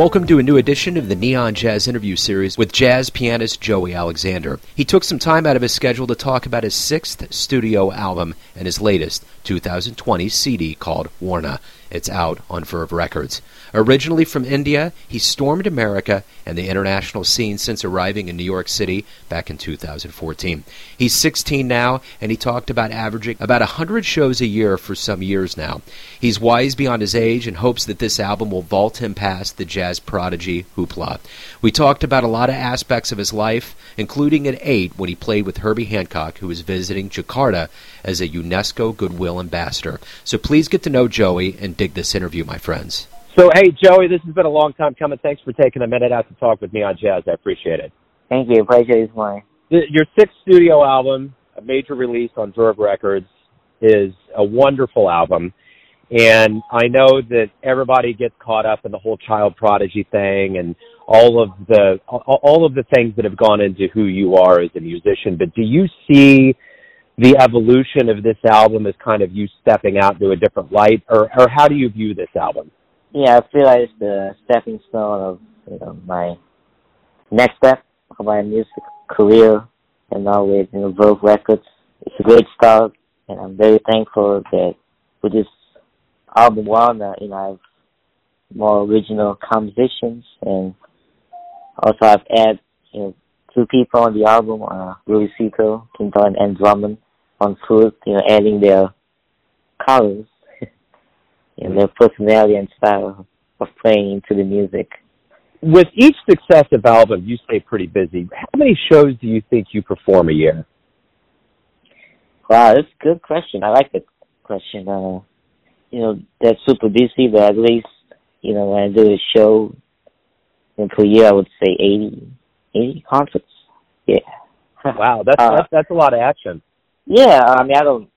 Welcome to a new edition of the Neon Jazz interview series with jazz pianist Joey Alexander. He took some time out of his schedule to talk about his sixth studio album and his latest 2020 CD called Warna. It's out on Verve Records. Originally from India, he stormed America and the international scene since arriving in New York City back in 2014. He's 16 now, and he talked about averaging about 100 shows a year for some years now. He's wise beyond his age and hopes that this album will vault him past the jazz prodigy hoopla. We talked about a lot of aspects of his life, including at 8 when he played with Herbie Hancock, who was visiting Jakarta as a UNESCO Goodwill Ambassador. So please get to know Joey and dig this interview, my friends. So, hey, Joey, this has been a long time coming. Thanks for taking a minute out to talk with me on jazz. I appreciate it. Thank you. Pleasure is mine. Your sixth studio album, a major release on Verve Records, is a wonderful album. And I know that everybody gets caught up in the whole child prodigy thing and all of the all of the things that have gone into who you are as a musician. But do you see the evolution of this album is kind of you stepping out to a different light, or or how do you view this album? Yeah, I feel like it's the stepping stone of you know my next step of my music career, and now with you know Verve Records, it's a great start, and I'm very thankful that with this album one, you know, I have more original compositions, and also I've added you know two people on the album, uh, Louis Cito, Quintero, and Drummond on foot, you know, adding their colors and their personality and style of playing into the music. With each successive album, you stay pretty busy. How many shows do you think you perform a year? Wow, that's a good question. I like that question. Uh, you know, that's super busy, but at least, you know, when I do a show in per year, I would say 80, 80 concerts. Yeah. Wow, that's, uh, that's, that's a lot of action. Yeah, I mean, I don't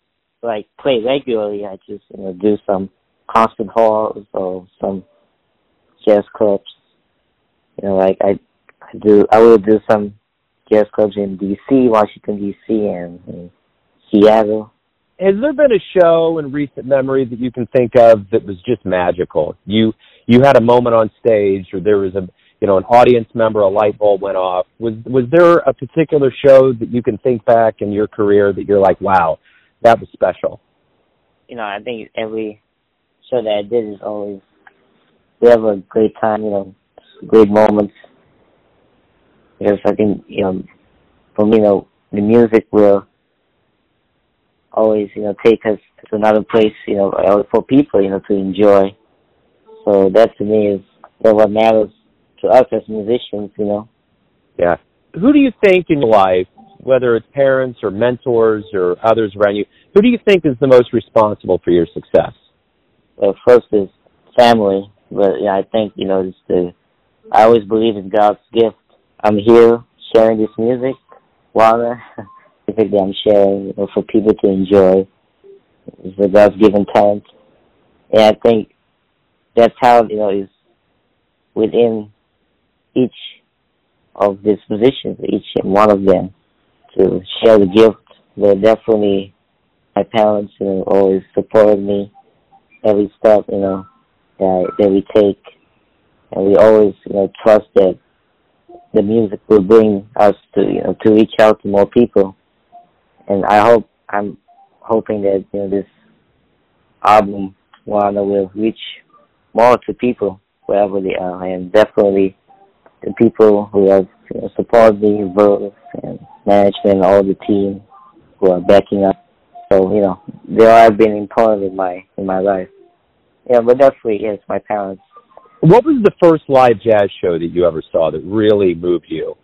like play regularly. I just you know do some concert halls or some jazz clubs. You know, like I, I do. I will do some jazz clubs in D.C., Washington D.C., and, and Seattle. Has there been a show in recent memory that you can think of that was just magical? You you had a moment on stage, or there was a you know an audience member, a light bulb went off. Was was there a particular show that you can think back in your career that you're like, wow, that was special? You know, I think every show that I did is always we have a great time. You know, great moments. Because I think you know, for me, you know, the music will always you know take us to another place. You know, for people you know to enjoy. So that to me is what matters to us as musicians. You know. Yeah. Who do you think in your life, whether it's parents or mentors or others around you, who do you think is the most responsible for your success? Well, first is family, but yeah, I think you know it's the. I always believe in God's gift. I'm here sharing this music, while specifically I'm sharing you know, for people to enjoy. It's a God's given talent, and I think that's how you know, is within each of these positions, each and one of them, to share the gift. But definitely, my parents, you know, always supported me every step, you know, that that we take, and we always, you know, trust that the music will bring us to, you know, to reach out to more people. And I hope I'm hoping that you know this album one will reach more to people wherever they are, and definitely the people who have you know, supported me, Verve and management, all the team who are backing up. So you know, they all have been important in my in my life. Yeah, but definitely yes, my parents. What was the first live jazz show that you ever saw that really moved you?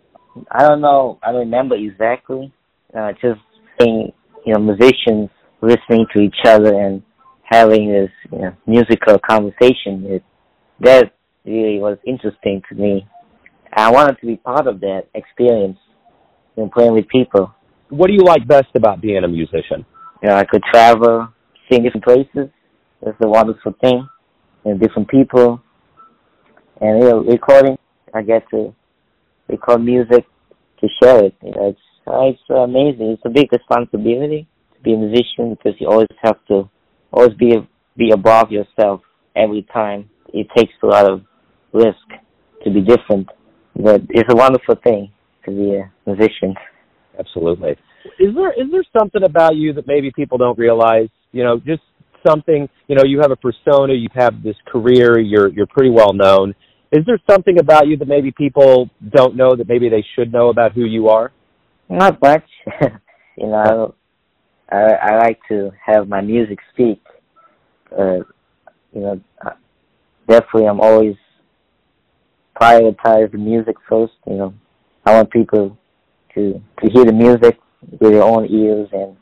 I don't know. I don't remember exactly. Uh, just seeing you know musicians listening to each other and having this you know, musical conversation. It, that really was interesting to me. I wanted to be part of that experience and playing with people. What do you like best about being a musician? You know, I could travel, sing different places. That's a wonderful thing. And different people. And you know, recording, I get to record music to share it. You know, it's uh, it's amazing. It's a big responsibility to be a musician because you always have to always be be above yourself every time. It takes a lot of risk to be different. But it's a wonderful thing to be a musician. Absolutely. Is there is there something about you that maybe people don't realize? You know, just something. You know, you have a persona. You have this career. You're you're pretty well known. Is there something about you that maybe people don't know that maybe they should know about who you are? Not much. you know, I, I like to have my music speak. Uh, you know, definitely I'm always prioritize the music first. You know, I want people to to hear the music with their own ears and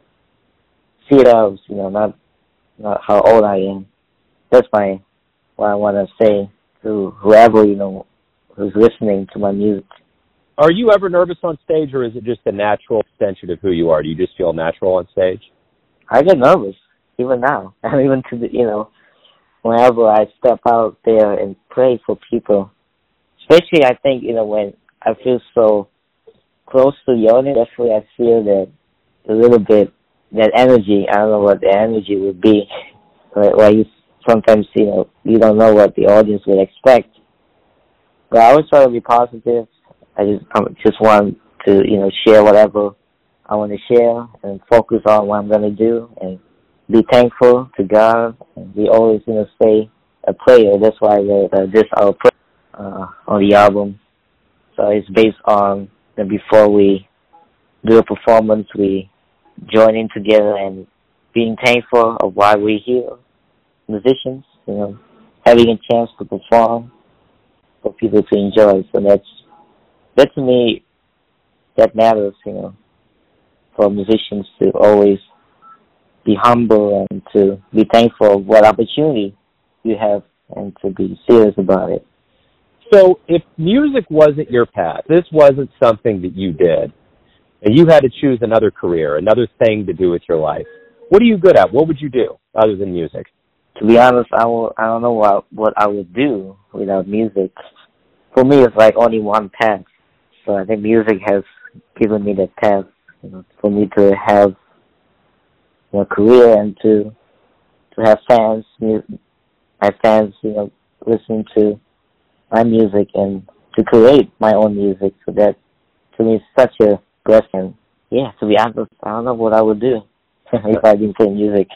see it as you know, not not how old I am. That's my what I want to say to whoever you know who's listening to my music. Are you ever nervous on stage, or is it just a natural extension of who you are? Do you just feel natural on stage? I get nervous even now. and even to the you know, whenever I step out there and pray for people, especially I think you know when I feel so close to the audience, definitely I feel that a little bit that energy. I don't know what the energy would be, but why you sometimes you know you don't know what the audience would expect. But I always try to be positive. I just I just want to you know share whatever I want to share and focus on what I'm gonna do and be thankful to God and be always you know stay a prayer. That's why uh, this our prayer uh, on the album. So it's based on that before we do a performance, we join in together and being thankful of why we're here musicians, you know, having a chance to perform for people to enjoy. So that's that to me that matters, you know, for musicians to always be humble and to be thankful of what opportunity you have and to be serious about it. So if music wasn't your path, this wasn't something that you did, and you had to choose another career, another thing to do with your life, what are you good at? What would you do other than music? to be honest, I will, I don't know what what I would do without music. For me, it's like only one path. So I think music has given me that path, you know, for me to have a career and to to have fans, my fans, you know, listening to my music and to create my own music. So that to me is such a blessing. Yeah, to be honest, I don't know what I would do if I didn't play music.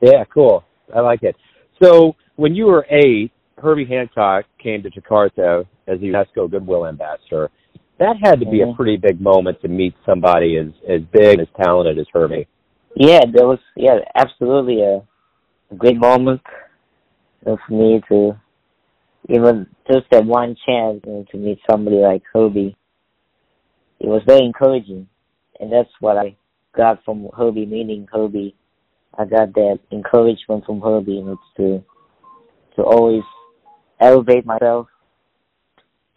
Yeah, cool. I like it. So when you were eight, Herbie Hancock came to Jakarta as a UNESCO Goodwill Ambassador. That had to be mm-hmm. a pretty big moment to meet somebody as as big as talented as Herbie. Yeah, that was yeah, absolutely a, a great moment for me to even just that one chance you know, to meet somebody like Herbie. It was very encouraging, and that's what I got from Herbie meeting Herbie I got that encouragement from her being able to to always elevate myself,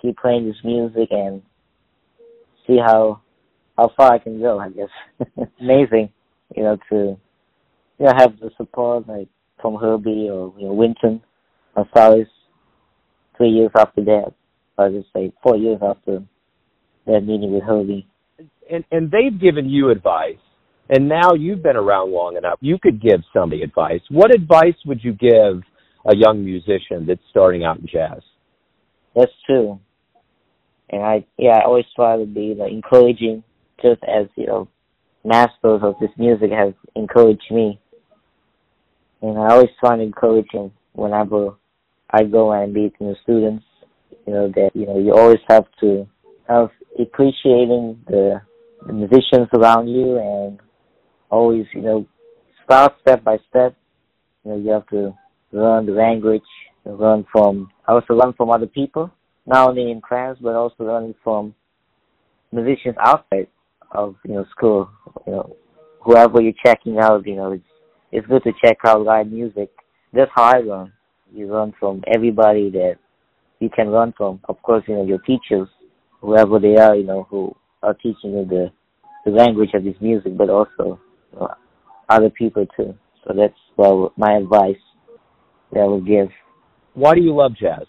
keep playing this music and see how how far I can go, I guess. Amazing, you know, to you know, have the support like from Herbie or you know, Wynton Marsalis three years after that. I just say four years after that meeting with Herbie. And and they've given you advice and now you've been around long enough. You could give somebody advice. What advice would you give a young musician that's starting out in jazz? That's true. And I, yeah, I always try to be like encouraging, just as you know, masters of this music have encouraged me. And I always try to encourage them whenever I go and meet new students. You know that you know you always have to have appreciating the, the musicians around you and always, you know, start step by step. You know, you have to learn the language, learn from, I also learn from other people, not only in class, but also learning from musicians outside of, you know, school. You know, whoever you're checking out, you know, it's, it's good to check out live music. That's how I learn. You learn from everybody that you can learn from. Of course, you know, your teachers, whoever they are, you know, who are teaching you the, the language of this music, but also you know, other people too. So that's well my advice that I would give. Why do you love jazz?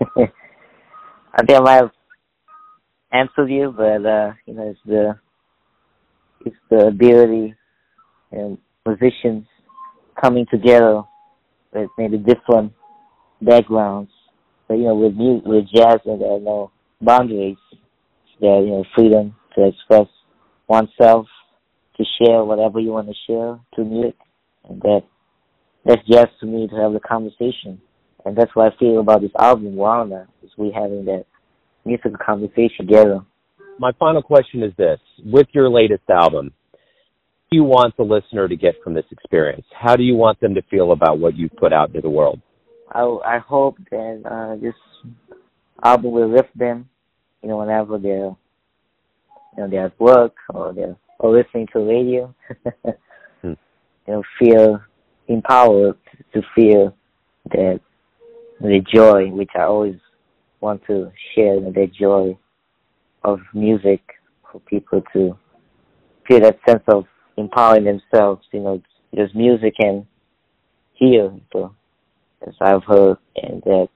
I think I might have answered you, but uh, you know, it's the it's the ability and musicians coming together maybe different backgrounds But you know, with music, with jazz, and there are no boundaries. There, you know, freedom to express oneself, to share whatever you want to share to music, and that that's jazz to me to have the conversation, and that's what I feel about this album, Warna, is we having that musical conversation together. My final question is this: With your latest album, do you want the listener to get from this experience? How do you want them to feel about what you've put out into the world? I I hope that uh, this album will lift them, you know, whenever they're you know they're at work or they're or listening to radio, hmm. you know, feel empowered to feel that the joy which I always want to share, the joy of music for people to feel that sense of empowering themselves, you know, because music can heal people as I've heard, and that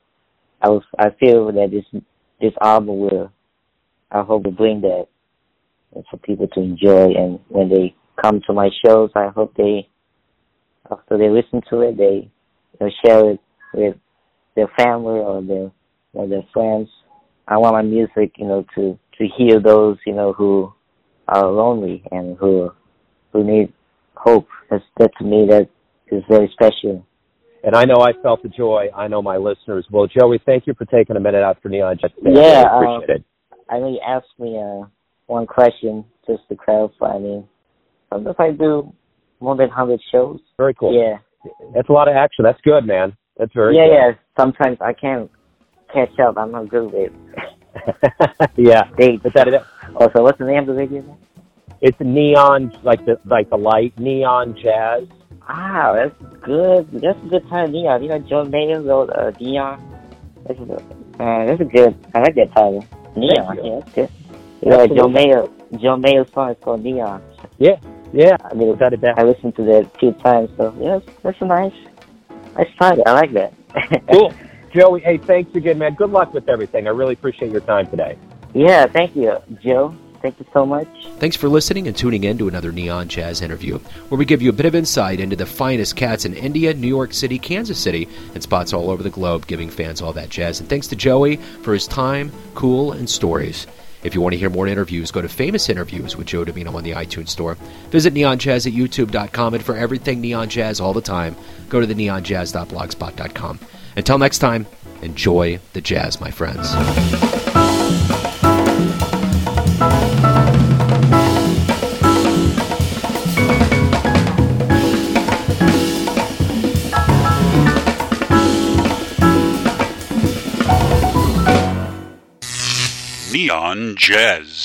I was I feel that this this album will I hope will bring that for people to enjoy, and when they come to my shows, I hope they after they listen to it, they you know, share it with their family or their or their friends. I want my music, you know, to to heal those you know who are lonely and who who need hope. That's that to me that is very special. And I know I felt the joy. I know my listeners Well, Joey, thank you for taking a minute out for Neon Jazz. Yeah, I appreciate um, it. I know you asked me uh, one question just to clarify. I mean, sometimes I do more than 100 shows. Very cool. Yeah. That's a lot of action. That's good, man. That's very yeah, good. Yeah, Sometimes I can't catch up. I'm not good with it. yeah. Dates. But that, oh, so what's the name of the video? It's neon, like the like the light, neon jazz. Ah, that's good. That's a good time, Neon. You know, John Mayer wrote uh, Neon. That's a, uh, that's a good. I like that title. Neon. Yeah, that's good. John Mayer. John Mayer's song is called Neon. Yeah, yeah. I mean, without a doubt. I listened to that a few times, so yeah, that's, that's a nice, nice title. I like that. cool. Joey, hey, thanks again, man. Good luck with everything. I really appreciate your time today. Yeah, thank you, Joe. Thank you so much. Thanks for listening and tuning in to another Neon Jazz interview, where we give you a bit of insight into the finest cats in India, New York City, Kansas City, and spots all over the globe, giving fans all that jazz. And thanks to Joey for his time, cool, and stories. If you want to hear more interviews, go to Famous Interviews with Joe Dimino on the iTunes Store. Visit neonjazz at youtube.com, and for everything Neon Jazz all the time, go to the neonjazz.blogspot.com. Until next time, enjoy the jazz, my friends. Jazz.